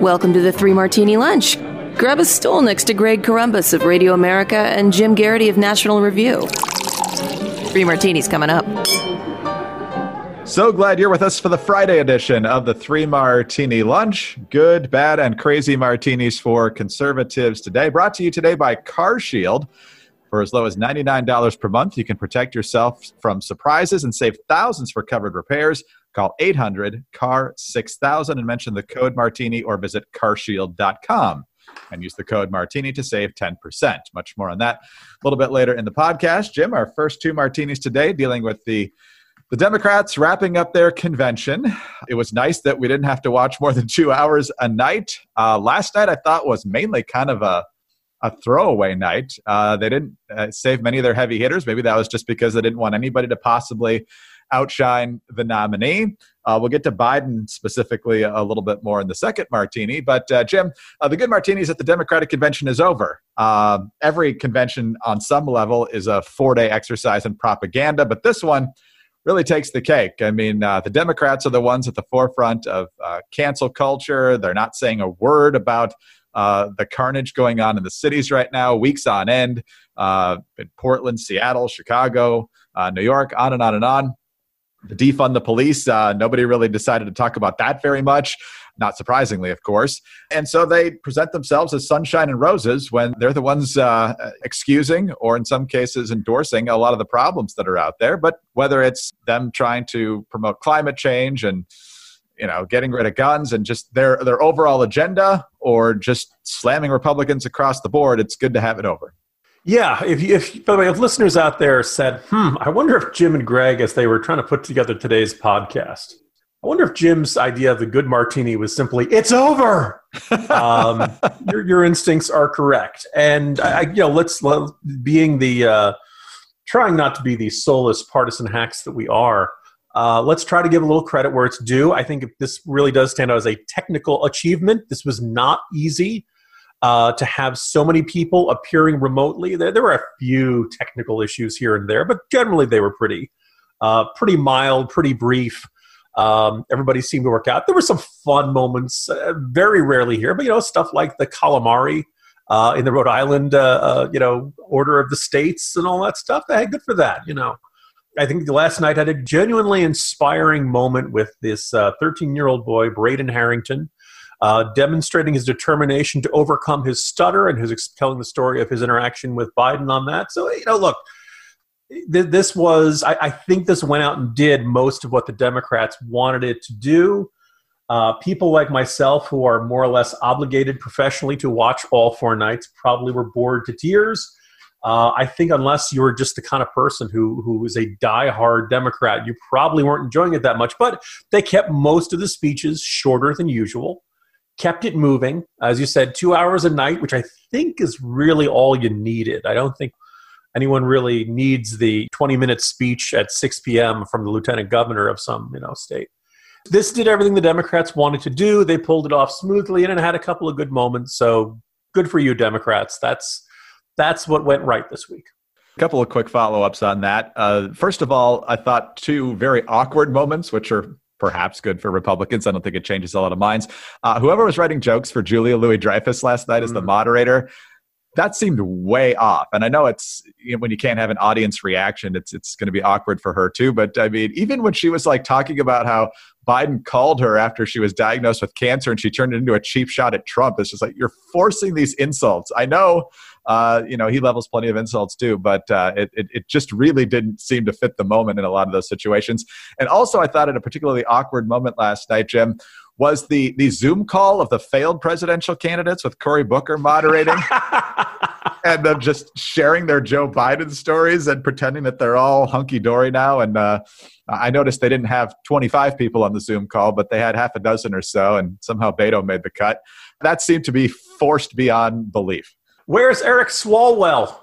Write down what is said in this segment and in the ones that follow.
Welcome to the Three Martini Lunch. Grab a stool next to Greg Corombos of Radio America and Jim Geraghty of National Review. Three Martinis coming up. So glad you're with us for the Friday edition of the Three Martini Lunch. Good, bad, and crazy martinis for conservatives today. Brought to you today by CarShield. For as low as $99 per month, you can protect yourself from surprises and save thousands for covered repairs. Call 800 CAR 6000 and mention the code Martini or visit carshield.com and use the code Martini to save 10%. Much more on that a little bit later in the podcast. Jim, our first two martinis today dealing with the the Democrats wrapping up their convention. It was nice that we didn't have to watch more than two hours a night. Uh, last night, I thought was mainly kind of a a throwaway night. Uh, they didn't uh, save many of their heavy hitters. Maybe that was just because they didn't want anybody to possibly outshine the nominee. Uh, we'll get to Biden specifically a little bit more in the second martini. But uh, Jim, uh, the good martinis at the Democratic convention is over. Um, every convention on some level is a four day exercise in propaganda, but this one really takes the cake. I mean, uh, the Democrats are the ones at the forefront of uh, cancel culture. They're not saying a word about uh, the carnage going on in the cities right now, weeks on end, uh, in Portland, Seattle, Chicago, uh, New York, on and on and on. The defund the police, uh, nobody really decided to talk about that very much. Not surprisingly, of course. And so they present themselves as sunshine and roses when they're the ones uh, excusing or, in some cases, endorsing a lot of the problems that are out there. But whether it's them trying to promote climate change and you know, getting rid of guns and just their their overall agenda, or just slamming Republicans across the board. It's good to have it over. Yeah, if, if by the way, if listeners out there said, "Hmm, I wonder if Jim and Greg, as they were trying to put together today's podcast, I wonder if Jim's idea of the good martini was simply "It's over." um, your, your instincts are correct, and I, you know, let's let, being the uh, trying not to be the soulless partisan hacks that we are. Uh, let's try to give a little credit where it's due. I think this really does stand out as a technical achievement. This was not easy uh, to have so many people appearing remotely. There, there, were a few technical issues here and there, but generally they were pretty, uh, pretty mild, pretty brief. Um, everybody seemed to work out. There were some fun moments, uh, very rarely here, but you know stuff like the calamari uh, in the Rhode Island, uh, you know, Order of the States and all that stuff. Hey, good for that, you know. I think last night had a genuinely inspiring moment with this 13 uh, year old boy, Brayden Harrington, uh, demonstrating his determination to overcome his stutter and his telling the story of his interaction with Biden on that. So, you know, look, th- this was, I, I, think this went out and did most of what the Democrats wanted it to do. Uh, people like myself, who are more or less obligated professionally to watch all four nights, probably were bored to tears. Uh, I think unless you were just the kind of person who who was a die-hard Democrat, you probably weren't enjoying it that much. But they kept most of the speeches shorter than usual, kept it moving. As you said, two hours a night, which I think is really all you needed. I don't think anyone really needs the 20-minute speech at 6 p.m. from the lieutenant governor of some you know state. This did everything the Democrats wanted to do. They pulled it off smoothly, and it had a couple of good moments. So good for you, Democrats. That's that's what went right this week. A couple of quick follow ups on that. Uh, first of all, I thought two very awkward moments, which are perhaps good for Republicans. I don't think it changes a lot of minds. Uh, whoever was writing jokes for Julia Louis Dreyfus last night mm. as the mm. moderator, that seemed way off. And I know it's you know, when you can't have an audience reaction, it's it's going to be awkward for her too. But I mean, even when she was like talking about how Biden called her after she was diagnosed with cancer and she turned it into a cheap shot at Trump, it's just like you're forcing these insults. I know, uh, you know, he levels plenty of insults too, but uh, it, it it just really didn't seem to fit the moment in a lot of those situations. And also, I thought at a particularly awkward moment last night, Jim, was the the Zoom call of the failed presidential candidates with Cory Booker moderating. and them just sharing their Joe Biden stories and pretending that they're all hunky dory now. And uh, I noticed they didn't have 25 people on the Zoom call, but they had half a dozen or so, and somehow Beto made the cut. That seemed to be forced beyond belief. Where's Eric Swalwell?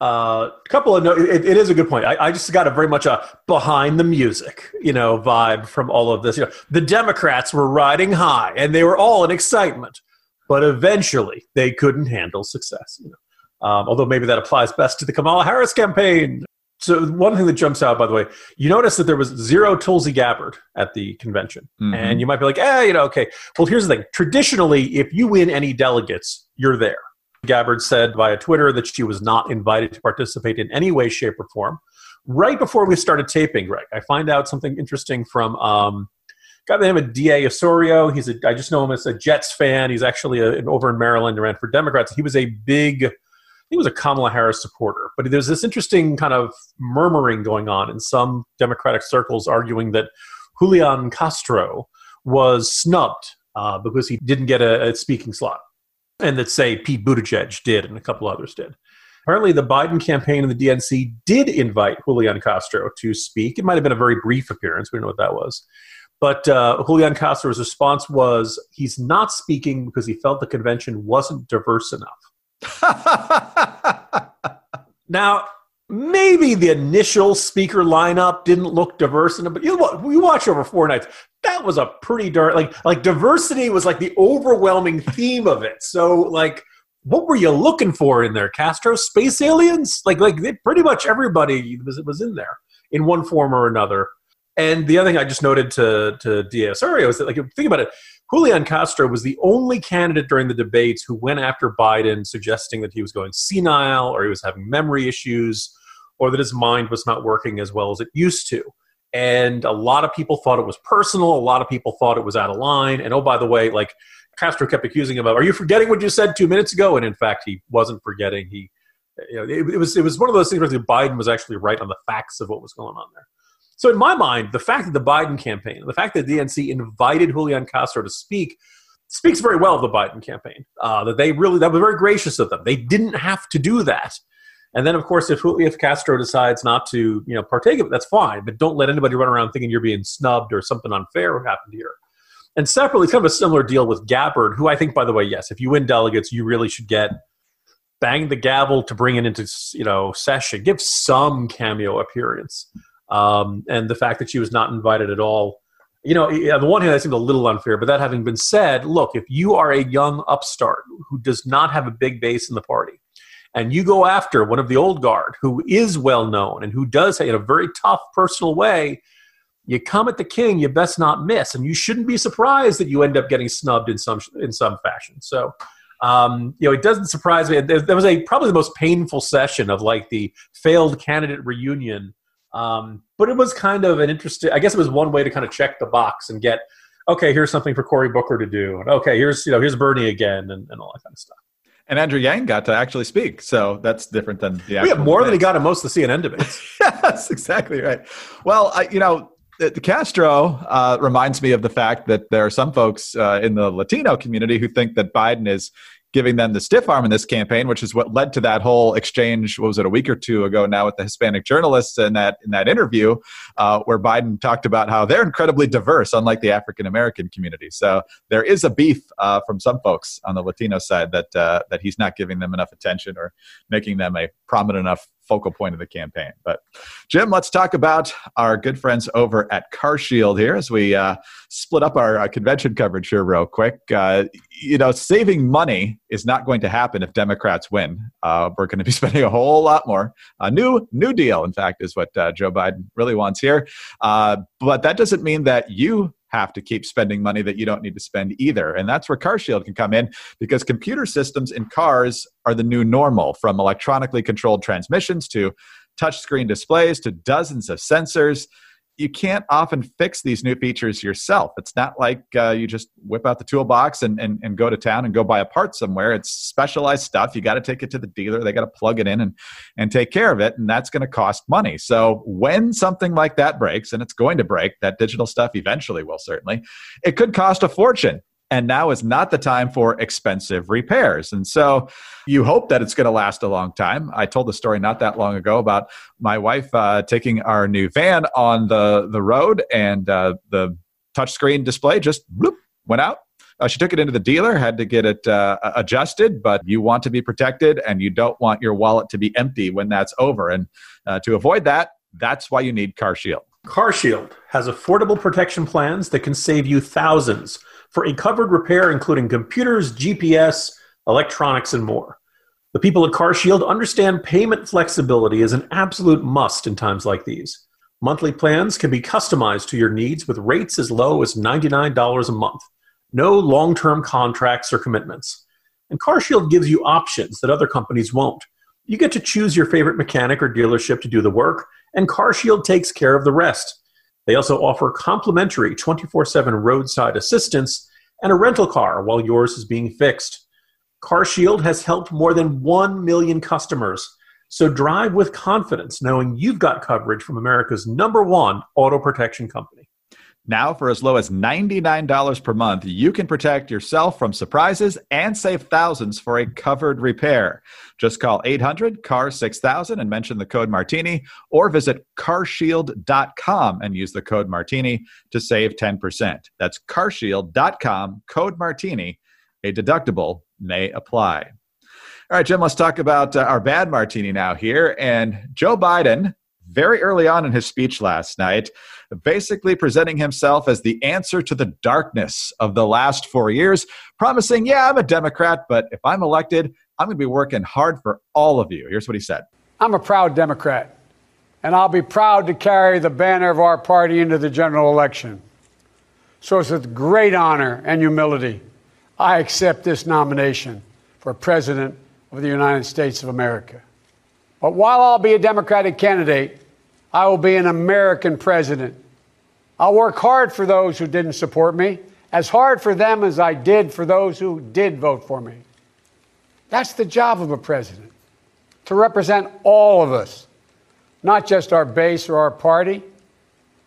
A uh, couple of no, it, it is a good point. I, I, just got a very much a behind the music, you know, vibe from all of this. You know, the Democrats were riding high, and they were all in excitement, but eventually they couldn't handle success. You know, um, although maybe that applies best to the Kamala Harris campaign. So one thing that jumps out, by the way, you notice that there was zero Tulsi Gabbard at the convention, mm-hmm. and you might be like, eh, you know, okay. Well, here's the thing: traditionally, if you win any delegates, you're there Gabbard said via Twitter that she was not invited to participate in any way, shape, or form. Right before we started taping, Greg, I find out something interesting from um, guy by the name of D.A. Osorio. He's a, I just know him as a Jets fan. He's actually a, over in Maryland and ran for Democrats. He was a big, he was a Kamala Harris supporter. But there's this interesting kind of murmuring going on in some Democratic circles arguing that Julian Castro was snubbed uh, because he didn't get a, a speaking slot and that say Pete Buttigieg did and a couple others did. Apparently, the Biden campaign and the DNC did invite Julian Castro to speak. It might have been a very brief appearance. We don't know what that was. But uh, Julian Castro's response was he's not speaking because he felt the convention wasn't diverse enough. now, maybe the initial speaker lineup didn't look diverse enough, but you, you watch over four nights that was a pretty dark like like diversity was like the overwhelming theme of it. So like what were you looking for in there? Castro space aliens? Like like they, pretty much everybody was was in there in one form or another. And the other thing I just noted to to D. Osorio is that like think about it, Julian Castro was the only candidate during the debates who went after Biden, suggesting that he was going senile or he was having memory issues or that his mind was not working as well as it used to. And a lot of people thought it was personal. A lot of people thought it was out of line. And oh, by the way, like Castro kept accusing him of, "Are you forgetting what you said two minutes ago?" And in fact, he wasn't forgetting. He, you know, it, it was it was one of those things where Biden was actually right on the facts of what was going on there. So in my mind, the fact that the Biden campaign, the fact that the DNC invited Julian Castro to speak, speaks very well of the Biden campaign. Uh, that they really that was very gracious of them. They didn't have to do that. And then, of course, if if Castro decides not to, you know, partake of it, that's fine. But don't let anybody run around thinking you're being snubbed or something unfair happened here. And separately, kind of a similar deal with Gabbard, who I think, by the way, yes, if you win delegates, you really should get bang the gavel to bring it into you know session. Give some cameo appearance. Um, and the fact that she was not invited at all, you know, on the one hand, that seemed a little unfair. But that having been said, look, if you are a young upstart who does not have a big base in the party, and you go after one of the old guard who is well known and who does in a very tough personal way, you come at the king, you best not miss, and you shouldn't be surprised that you end up getting snubbed in some in some fashion. So, um, you know, it doesn't surprise me. There, there, was a probably the most painful session of like the failed candidate reunion, um, but it was kind of an interesting. I guess it was one way to kind of check the box and get okay. Here's something for Cory Booker to do, and okay, here's you know here's Bernie again, and, and all that kind of stuff. And Andrew Yang got to actually speak, so that's different than the. We have more debate. than he got in most of the CNN debates. yes, exactly right. Well, I, you know, the, the Castro uh, reminds me of the fact that there are some folks uh, in the Latino community who think that Biden is giving them the stiff arm in this campaign, which is what led to that whole exchange. What was it a week or two ago now with the Hispanic journalists in that in that interview, uh, where Biden talked about how they're incredibly diverse, unlike the African American community. So there is a beef uh, from some folks on the Latino side that uh, that he's not giving them enough attention or making them a prominent enough focal point of the campaign. But Jim, let's talk about our good friends over at CarShield here as we uh, split up our convention coverage here real quick. Uh, you know, saving money is not going to happen if Democrats win. Uh, we're going to be spending a whole lot more. A new New Deal, in fact, is what uh, Joe Biden really wants here. Uh, but that doesn't mean that you have to keep spending money that you don't need to spend either. And that's where CarShield can come in because computer systems in cars are the new normal from electronically controlled transmissions to touchscreen displays to dozens of sensors you can't often fix these new features yourself. It's not like uh, you just whip out the toolbox and, and, and go to town and go buy a part somewhere. It's specialized stuff. You got to take it to the dealer. They got to plug it in and, and take care of it. And that's going to cost money. So when something like that breaks, and it's going to break, that digital stuff eventually will certainly, it could cost a fortune. And now is not the time for expensive repairs. And so you hope that it's going to last a long time. I told the story not that long ago about my wife uh, taking our new van on the, the road and uh, the touchscreen display just bloop, went out. Uh, she took it into the dealer, had to get it uh, adjusted, but you want to be protected and you don't want your wallet to be empty when that's over. And uh, to avoid that, that's why you need CarShield. CarShield has affordable protection plans that can save you thousands for a covered repair, including computers, GPS, electronics, and more. The people at CarShield understand payment flexibility is an absolute must in times like these. Monthly plans can be customized to your needs with rates as low as $99 a month. No long term contracts or commitments. And CarShield gives you options that other companies won't. You get to choose your favorite mechanic or dealership to do the work, and CarShield takes care of the rest. They also offer complimentary 24 7 roadside assistance and a rental car while yours is being fixed. CarShield has helped more than 1 million customers. So drive with confidence knowing you've got coverage from America's number one auto protection company. Now, for as low as $99 per month, you can protect yourself from surprises and save thousands for a covered repair. Just call 800 CAR 6000 and mention the code Martini, or visit carshield.com and use the code Martini to save 10%. That's carshield.com, code Martini. A deductible may apply. All right, Jim, let's talk about uh, our bad martini now here. And Joe Biden, very early on in his speech last night, basically presenting himself as the answer to the darkness of the last four years, promising, Yeah, I'm a Democrat, but if I'm elected, I'm going to be working hard for all of you. Here's what he said I'm a proud Democrat, and I'll be proud to carry the banner of our party into the general election. So it's with great honor and humility I accept this nomination for President of the United States of America. But while I'll be a Democratic candidate, I will be an American president. I'll work hard for those who didn't support me, as hard for them as I did for those who did vote for me. That's the job of a president to represent all of us, not just our base or our party.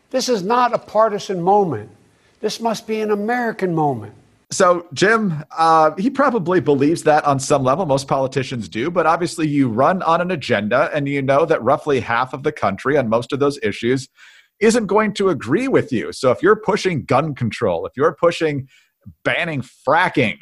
This is not a partisan moment. This must be an American moment. So, Jim, uh, he probably believes that on some level. Most politicians do. But obviously, you run on an agenda, and you know that roughly half of the country on most of those issues isn't going to agree with you. So, if you're pushing gun control, if you're pushing banning fracking,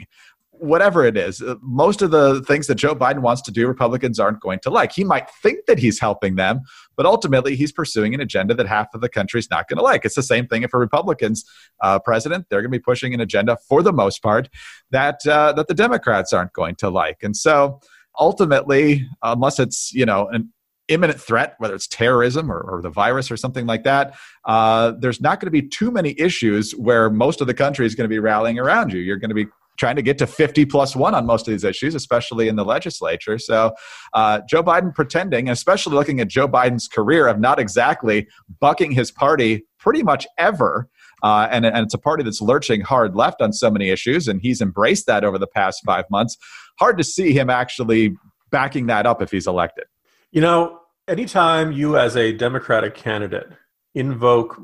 whatever it is, uh, most of the things that Joe Biden wants to do, Republicans aren't going to like. He might think that he's helping them, but ultimately he's pursuing an agenda that half of the country is not going to like. It's the same thing if a Republicans uh, president, they're going to be pushing an agenda for the most part that uh, that the Democrats aren't going to like. And so ultimately, unless it's you know an imminent threat, whether it's terrorism or, or, the virus or something like that, uh, there's not going to be too many issues where most of the country is going to be rallying around you. You're going to be trying to get to 50 plus one on most of these issues, especially in the legislature. So, uh, Joe Biden pretending, especially looking at Joe Biden's career of not exactly bucking his party pretty much ever. Uh, and, and it's a party that's lurching hard left on so many issues, and he's embraced that over the past five months. Hard to see him actually backing that up if he's elected. You know, anytime you, as a Democratic candidate, invoke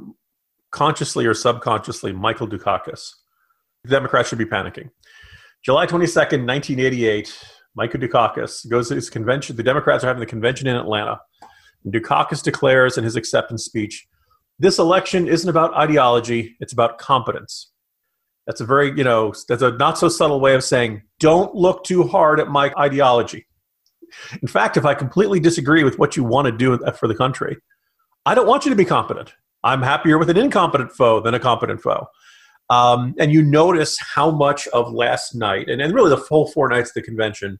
consciously or subconsciously Michael Dukakis, Democrats should be panicking. July 22nd, 1988, Michael Dukakis goes to his convention. The Democrats are having the convention in Atlanta. And Dukakis declares in his acceptance speech, this election isn't about ideology, it's about competence. That's a very, you know, that's a not so subtle way of saying, don't look too hard at my ideology. In fact, if I completely disagree with what you want to do for the country, I don't want you to be competent. I'm happier with an incompetent foe than a competent foe. Um, and you notice how much of last night, and, and really the full four nights of the convention,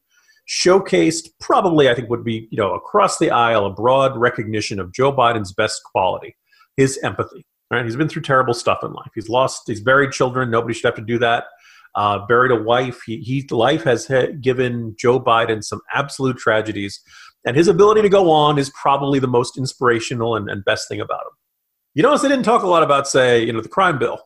showcased probably, I think, would be, you know, across the aisle, a broad recognition of Joe Biden's best quality, his empathy. Right? He's been through terrible stuff in life. He's lost, he's buried children. Nobody should have to do that. Uh, buried a wife. He, he life has given Joe Biden some absolute tragedies, and his ability to go on is probably the most inspirational and, and best thing about him. You notice they didn't talk a lot about, say, you know, the crime bill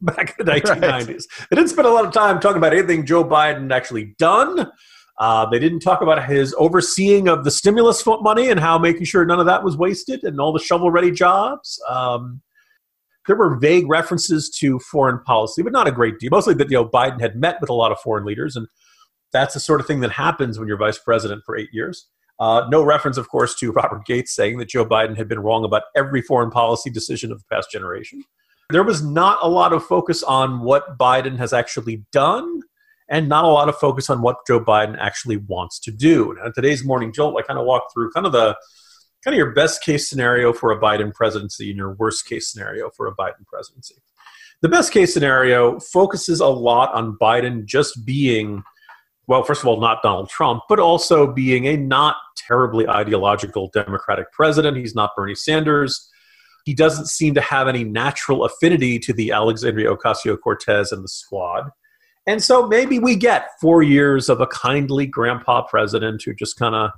back in the 1990s. Right. They didn't spend a lot of time talking about anything Joe Biden actually done. Uh, they didn't talk about his overseeing of the stimulus money and how making sure none of that was wasted and all the shovel ready jobs. Um, there were vague references to foreign policy, but not a great deal. Mostly that you know Biden had met with a lot of foreign leaders, and that's the sort of thing that happens when you're vice president for eight years. Uh, no reference, of course, to Robert Gates saying that Joe Biden had been wrong about every foreign policy decision of the past generation. There was not a lot of focus on what Biden has actually done and not a lot of focus on what Joe Biden actually wants to do. Now, today's morning jolt, I kind of walked through kind of the kind of your best case scenario for a Biden presidency and your worst case scenario for a Biden presidency. The best case scenario focuses a lot on Biden just being, well, first of all, not Donald Trump, but also being a not terribly ideological Democratic president. He's not Bernie Sanders. He doesn't seem to have any natural affinity to the Alexandria Ocasio Cortez and the squad. And so maybe we get four years of a kindly grandpa president who just kind of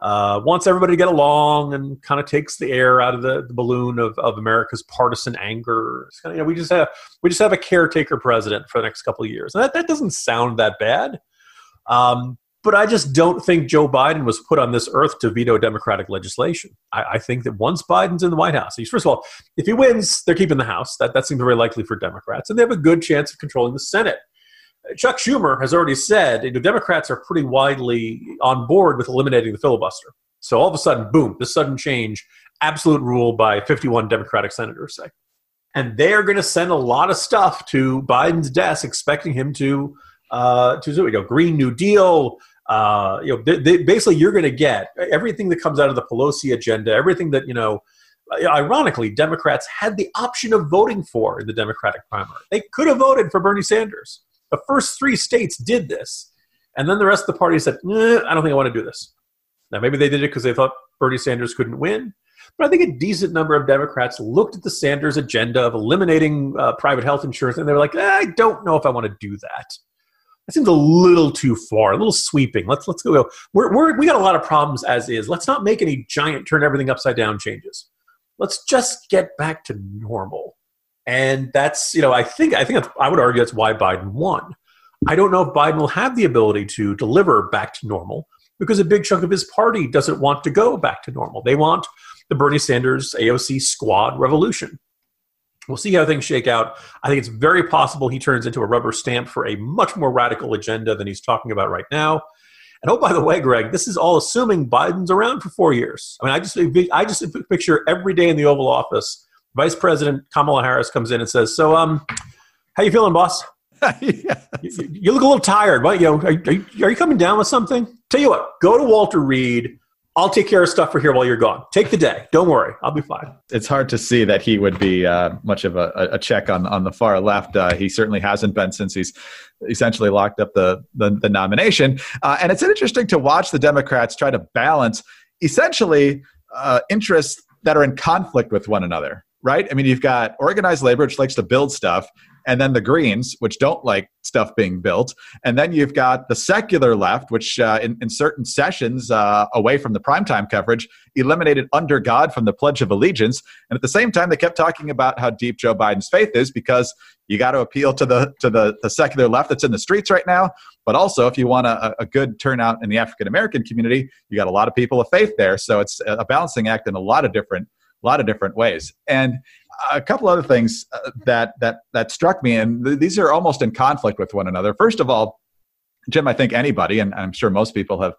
uh, wants everybody to get along and kind of takes the air out of the, the balloon of, of America's partisan anger. Kinda, you know, we just have we just have a caretaker president for the next couple of years. And that, that doesn't sound that bad. Um, but I just don't think Joe Biden was put on this earth to veto Democratic legislation. I, I, think that once Biden's in the White House, he's, first of all, if he wins, they're keeping the House. That, that seems very likely for Democrats. And they have a good chance of controlling the Senate. Chuck Schumer has already said you know, Democrats are pretty widely on board with eliminating the filibuster. So all of a sudden, boom, this sudden change, absolute rule by 51 Democratic senators, say. And they are going to send a lot of stuff to Biden's desk, expecting him to uh, to do you know Green New Deal. Uh, you know, they, they, basically, you're going to get everything that comes out of the Pelosi agenda, everything that you know. Ironically, Democrats had the option of voting for in the Democratic primary. They could have voted for Bernie Sanders. The first three states did this. And then the rest of the party said, I don't think I want to do this. Now, maybe they did it because they thought Bernie Sanders couldn't win. But I think a decent number of Democrats looked at the Sanders agenda of eliminating uh, private health insurance and they were like, eh, I don't know if I want to do that. That seems a little too far, a little sweeping. Let's let's go. We're, we're, we got a lot of problems as is. Let's not make any giant turn everything upside down changes. Let's just get back to normal. And that's, you know, I think, I think I would argue that's why Biden won. I don't know if Biden will have the ability to deliver back to normal because a big chunk of his party doesn't want to go back to normal. They want the Bernie Sanders AOC squad revolution. We'll see how things shake out. I think it's very possible he turns into a rubber stamp for a much more radical agenda than he's talking about right now. And oh, by the way, Greg, this is all assuming Biden's around for four years. I mean, I just I just picture every day in the Oval Office Vice President Kamala Harris comes in and says, "So, um, how you feeling, boss? yeah. you, you, look a little tired. What, you know, are, are, you, are you coming down with something? Tell you what, go to Walter Reed. I'll take care of stuff for here while you're gone. Take the day. Don't worry. I'll be fine. It's hard to see that he would be uh, much of a, a, check on, on the far left. Uh, he certainly hasn't been since he's essentially locked up the, the, the nomination. Uh, and it's interesting to watch the Democrats try to balance essentially uh, interests that are in conflict with one another right? I mean, you've got organized labor, which likes to build stuff, and then the Greens, which don't like stuff being built. And then you've got the secular left, which uh, in, in, certain sessions uh, away from the primetime coverage eliminated under God from the Pledge of Allegiance. And at the same time, they kept talking about how deep Joe Biden's faith is because you got to appeal to the to the, the secular left that's in the streets right now. But also, if you want a, a good turnout in the African American community, you got a lot of people of faith there. So it's a balancing act in a lot of different a lot of different ways. And a couple other things uh, that that that struck me, and th- these are almost in conflict with one another. First of all, Jim, I think anybody, and I'm sure most people have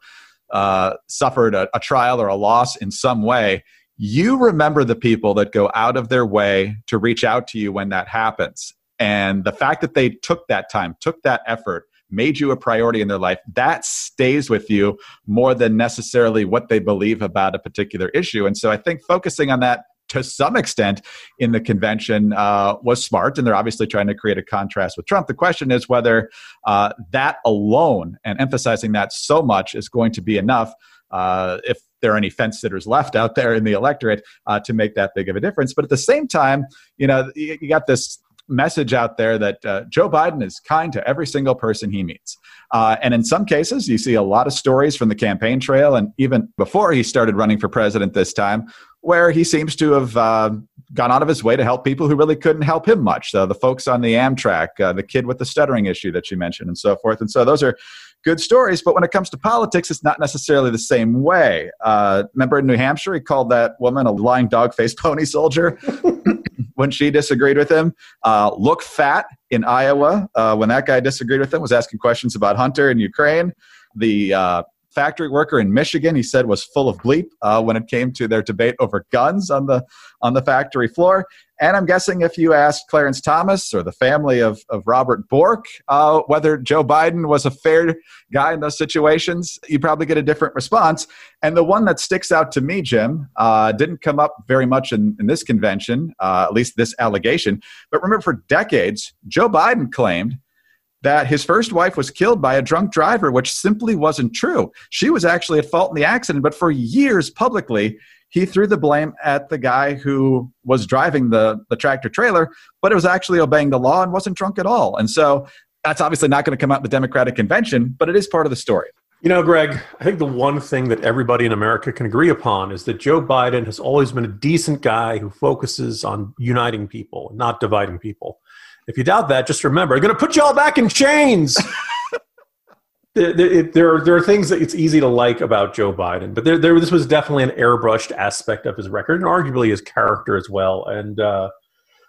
uh, suffered a, a trial or a loss in some way. You remember the people that go out of their way to reach out to you when that happens. And the fact that they took that time, took that effort, made you a priority in their life, that stays with you more than necessarily what they believe about a particular issue. And so I think focusing on that to some extent in the convention uh, was smart, and they're obviously trying to create a contrast with Trump. The question is whether uh, that alone and emphasizing that so much is going to be enough. Uh, if there are any fence sitters left out there in the electorate uh, to make that big of a difference. But at the same time, you know, you, you got this message out there that uh, Joe Biden is kind to every single person he meets. Uh, and in some cases, you see a lot of stories from the campaign trail, and even before he started running for president this time, where he seems to have uh, gone out of his way to help people who really couldn't help him much. The folks on the Amtrak, uh, the kid with the stuttering issue that you mentioned, and so forth. And so those are good stories. But when it comes to politics, it's not necessarily the same way. Uh, remember in New Hampshire, he called that woman a lying dog faced pony soldier. when she disagreed with him. Uh, look fat in Iowa uh, when that guy disagreed with him, was asking questions about Hunter in Ukraine. The uh, factory worker in Michigan, he said, was full of bleep uh, when it came to their debate over guns on the on the factory floor. And I'm guessing if you asked Clarence Thomas or the family of, of Robert Bork uh, whether Joe Biden was a fair guy in those situations, you probably get a different response. And the one that sticks out to me, Jim, uh, didn't come up very much in, in this convention, uh, at least this allegation. But remember, for decades, Joe Biden claimed that his first wife was killed by a drunk driver, which simply wasn't true. She was actually at fault in the accident, but for years publicly, he threw the blame at the guy who was driving the, the tractor trailer, but it was actually obeying the law and wasn't drunk at all. And so that's obviously not going to come out the Democratic convention, but it is part of the story. You know, Greg, I think the one thing that everybody in America can agree upon is that Joe Biden has always been a decent guy who focuses on uniting people, not dividing people. If you doubt that, just remember, I'm going to put you all back in chains. there, there, there, are, things that it's easy to like about Joe Biden, but there, there, this was definitely an airbrushed aspect of his record and arguably his character as well. And uh,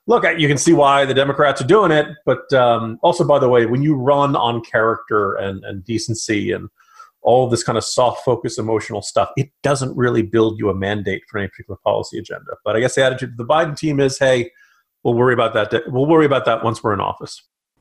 look, you can see why the Democrats are doing it. But um, also, by the way, when you run on character and, and decency and all this kind of soft focus emotional stuff, it doesn't really build you a mandate for any particular policy agenda. But I guess the attitude of the Biden team is, hey, we'll worry about that. We'll worry about that once we're in office.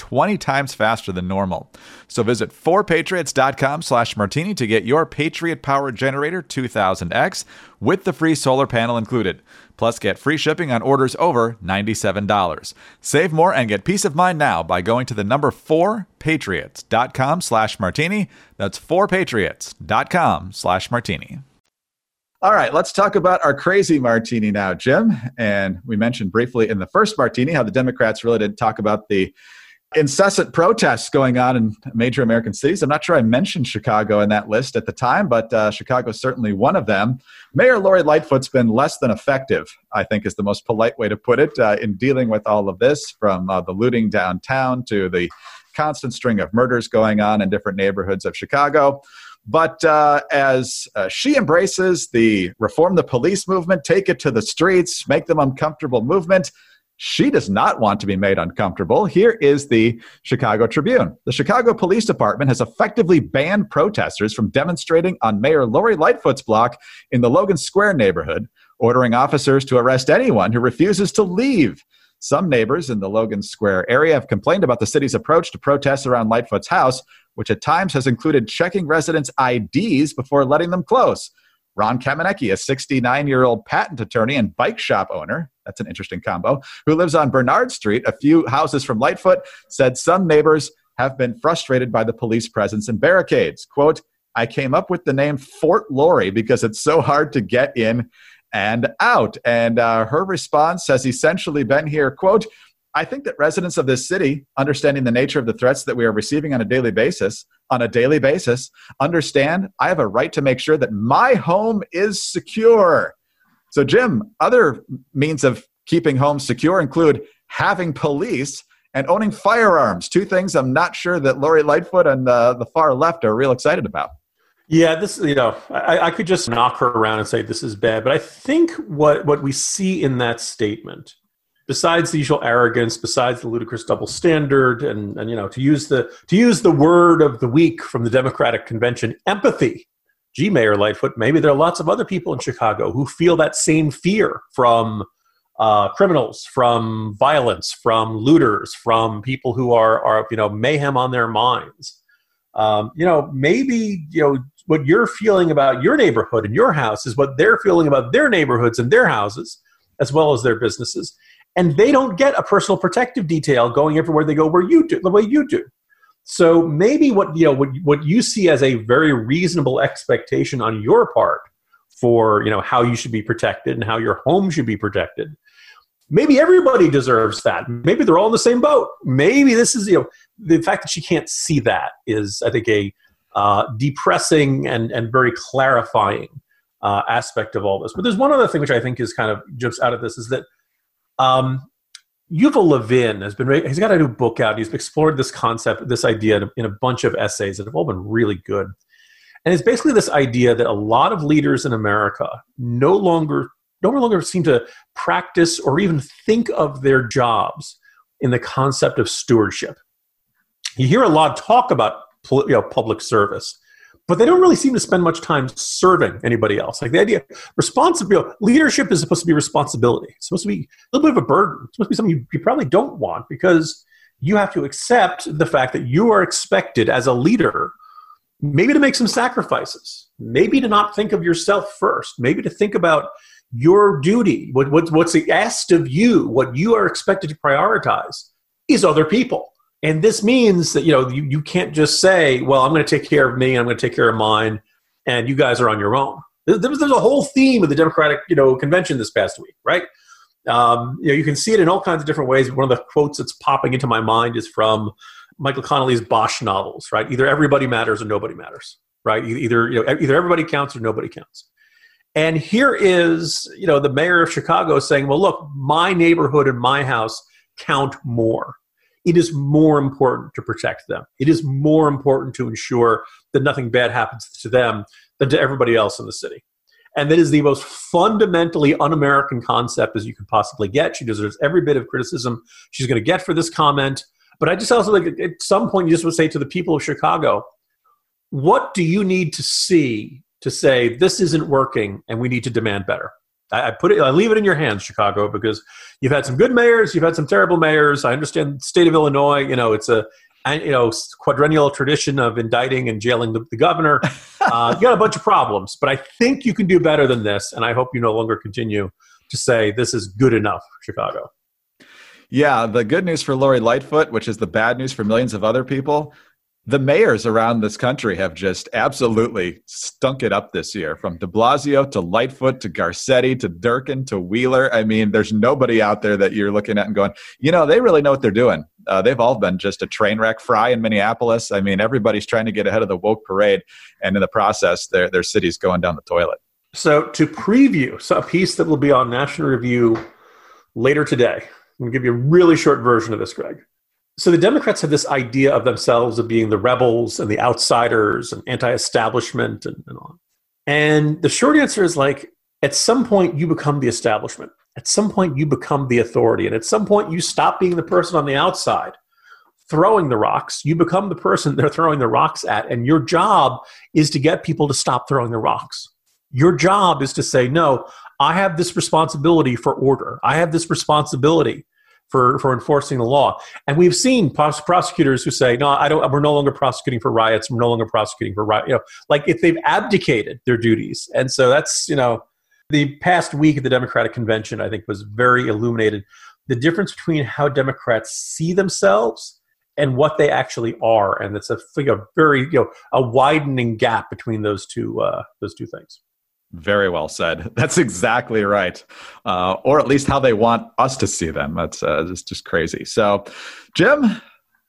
20 times faster than normal. So visit 4patriots.com slash martini to get your Patriot Power Generator 2000X with the free solar panel included. Plus, get free shipping on orders over $97. Save more and get peace of mind now by going to the number 4patriots.com slash martini. That's 4patriots.com slash martini. All right, let's talk about our crazy martini now, Jim. And we mentioned briefly in the first martini how the Democrats really didn't talk about the incessant protests going on in major American cities. I'm not sure I mentioned Chicago in that list at the time, but uh, Chicago is certainly one of them. Mayor Lori Lightfoot's been less than effective, I think is the most polite way to put it, uh, in dealing with all of this from uh, the looting downtown to the constant string of murders going on in different neighborhoods of Chicago. But uh, as uh, she embraces the reform the police movement, take it to the streets, make them uncomfortable movement, she does not want to be made uncomfortable. Here is the Chicago Tribune. The Chicago Police Department has effectively banned protesters from demonstrating on Mayor Lori Lightfoot's block in the Logan Square neighborhood, ordering officers to arrest anyone who refuses to leave. Some neighbors in the Logan Square area have complained about the city's approach to protests around Lightfoot's house, which at times has included checking residents' IDs before letting them close. Ron Kamenecki, a 69 year old patent attorney and bike shop owner, that's an interesting combo, who lives on Bernard Street, a few houses from Lightfoot, said some neighbors have been frustrated by the police presence and barricades. Quote, I came up with the name Fort Lori because it's so hard to get in and out. And uh, her response has essentially been here, quote, I think that residents of this city, understanding the nature of the threats that we are receiving on a daily basis, on a daily basis, understand I have a right to make sure that my home is secure. So, Jim, other means of keeping homes secure include having police and owning firearms. Two things I'm not sure that Lori Lightfoot and uh, the far left are real excited about. Yeah, this you know, I, I could just knock her around and say this is bad, but I think what what we see in that statement besides the usual arrogance, besides the ludicrous double standard, and, and you know, to use the to use the word of the week from the Democratic convention, empathy. Gee, Mayor Lightfoot, maybe there are lots of other people in Chicago who feel that same fear from uh, criminals, from violence, from looters, from people who are, are you know mayhem on their minds. Um, you know, maybe you know what you're feeling about your neighborhood and your house is what they're feeling about their neighborhoods and their houses, as well as their businesses. and they don't get a personal protective detail going everywhere they go where you do the way you do. So maybe what you know what, what you see as a very reasonable expectation on your part for you know how you should be protected and how your home should be protected. Maybe everybody deserves that. Maybe they're all in the same boat. Maybe this is you know the fact that she can't see that is I think a uh, depressing and and very clarifying uh, aspect of all this. But there's one other thing which I think is kind of jumps out of this is that um, Yuval Levin has been he's got a new book out. He's explored this concept, this idea in a bunch of essays that have all been really good. And it's basically this idea that a lot of leaders in America no longer no longer seem to practice or even think of their jobs in the concept of stewardship. You hear a lot of talk about you know, public service, but they don't really seem to spend much time serving anybody else. Like the idea, responsibility, leadership is supposed to be responsibility. It's supposed to be a little bit of a burden. It's supposed to be something you, you probably don't want because you have to accept the fact that you are expected as a leader maybe to make some sacrifices, maybe to not think of yourself first, maybe to think about your duty, what, what, what's asked of you, what you are expected to prioritize is other people. And this means that you know you, you can't just say, "Well, I'm going to take care of me. I'm going to take care of mine," and you guys are on your own. There's, there's a whole theme of the Democratic you know convention this past week, right? Um, you know, you can see it in all kinds of different ways. One of the quotes that's popping into my mind is from Michael Connelly's Bosch novels, right? Either everybody matters or nobody matters, right? Either you know, either everybody counts or nobody counts. And here is, you know, the mayor of Chicago saying, "Well, look, my neighborhood and my house count more." It is more important to protect them. It is more important to ensure that nothing bad happens to them than to everybody else in the city. And that is the most fundamentally un American concept as you can possibly get. She deserves every bit of criticism she's going to get for this comment. But I just also like at some point, you just would say to the people of Chicago, what do you need to see to say this isn't working and we need to demand better? I, put it, I leave it in your hands, Chicago, because you've had some good mayors, you've had some terrible mayors. I understand the state of Illinois, you know, it's a you know quadrennial tradition of indicting and jailing the, the governor. Uh, you got a bunch of problems, but I think you can do better than this, and I hope you no longer continue to say this is good enough, Chicago. Yeah, the good news for Lori Lightfoot, which is the bad news for millions of other people, the mayors around this country have just absolutely stunk it up this year from de Blasio to Lightfoot to Garcetti to Durkan to Wheeler. I mean, there's nobody out there that you're looking at and going, you know, they really know what they're doing. Uh, they've all been just a train wreck. Frey in Minneapolis. I mean, everybody's trying to get ahead of the woke parade, and in the process, their, their city's going down the toilet. So, to preview so a piece that will be on National Review later today, I'm going to give you a really short version of this, Greg so the Democrats have this idea of themselves of being the rebels and the outsiders and anti-establishment and, and on. And the short answer is like at some point you become the establishment. At some point you become the authority, and at some point you stop being the person on the outside throwing the rocks. You become the person they're throwing the rocks at, and your job is to get people to stop throwing the rocks. Your job is to say, no, I have this responsibility for order. I have this responsibility for, for enforcing the law. And we've seen pros- prosecutors who say, no, I don't, we're no longer prosecuting for riots. We're no longer prosecuting for riot. You know, like if they've abdicated their duties. And so that's, you know, the past week at the Democratic convention, I think was very illuminated. The difference between how Democrats see themselves and what they actually are. And it's a, a very, you know, a widening gap between those two, uh, those two things. Very well said. That's exactly right, uh, or at least how they want us to see them. That's uh, just just crazy. So, Jim,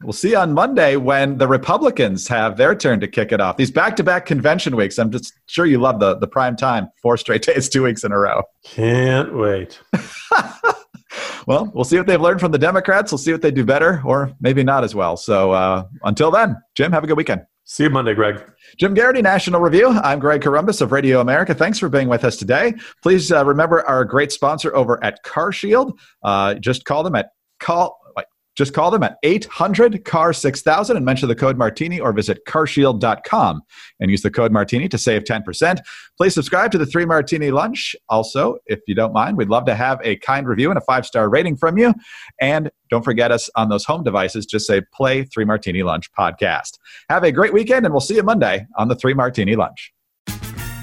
we'll see you on Monday when the Republicans have their turn to kick it off. These back-to-back convention weeks. I'm just sure you love the the prime time. Four straight days, two weeks in a row. Can't wait. well, we'll see what they've learned from the Democrats. We'll see what they do better, or maybe not as well. So, uh, until then, Jim, have a good weekend. See you Monday, Greg. Jim Geraghty, National Review. I'm Greg Corombos of Radio America. Thanks for being with us today. Please uh, remember our great sponsor over at CarShield. Uh, just call them at call just call them at 800 CAR 6000 and mention the code Martini or visit carshield.com and use the code Martini to save 10%. Please subscribe to the Three Martini Lunch. Also, if you don't mind, we'd love to have a kind review and a five star rating from you. And don't forget us on those home devices. Just say Play Three Martini Lunch podcast. Have a great weekend, and we'll see you Monday on the Three Martini Lunch.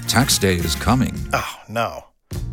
Tax day is coming. Oh, no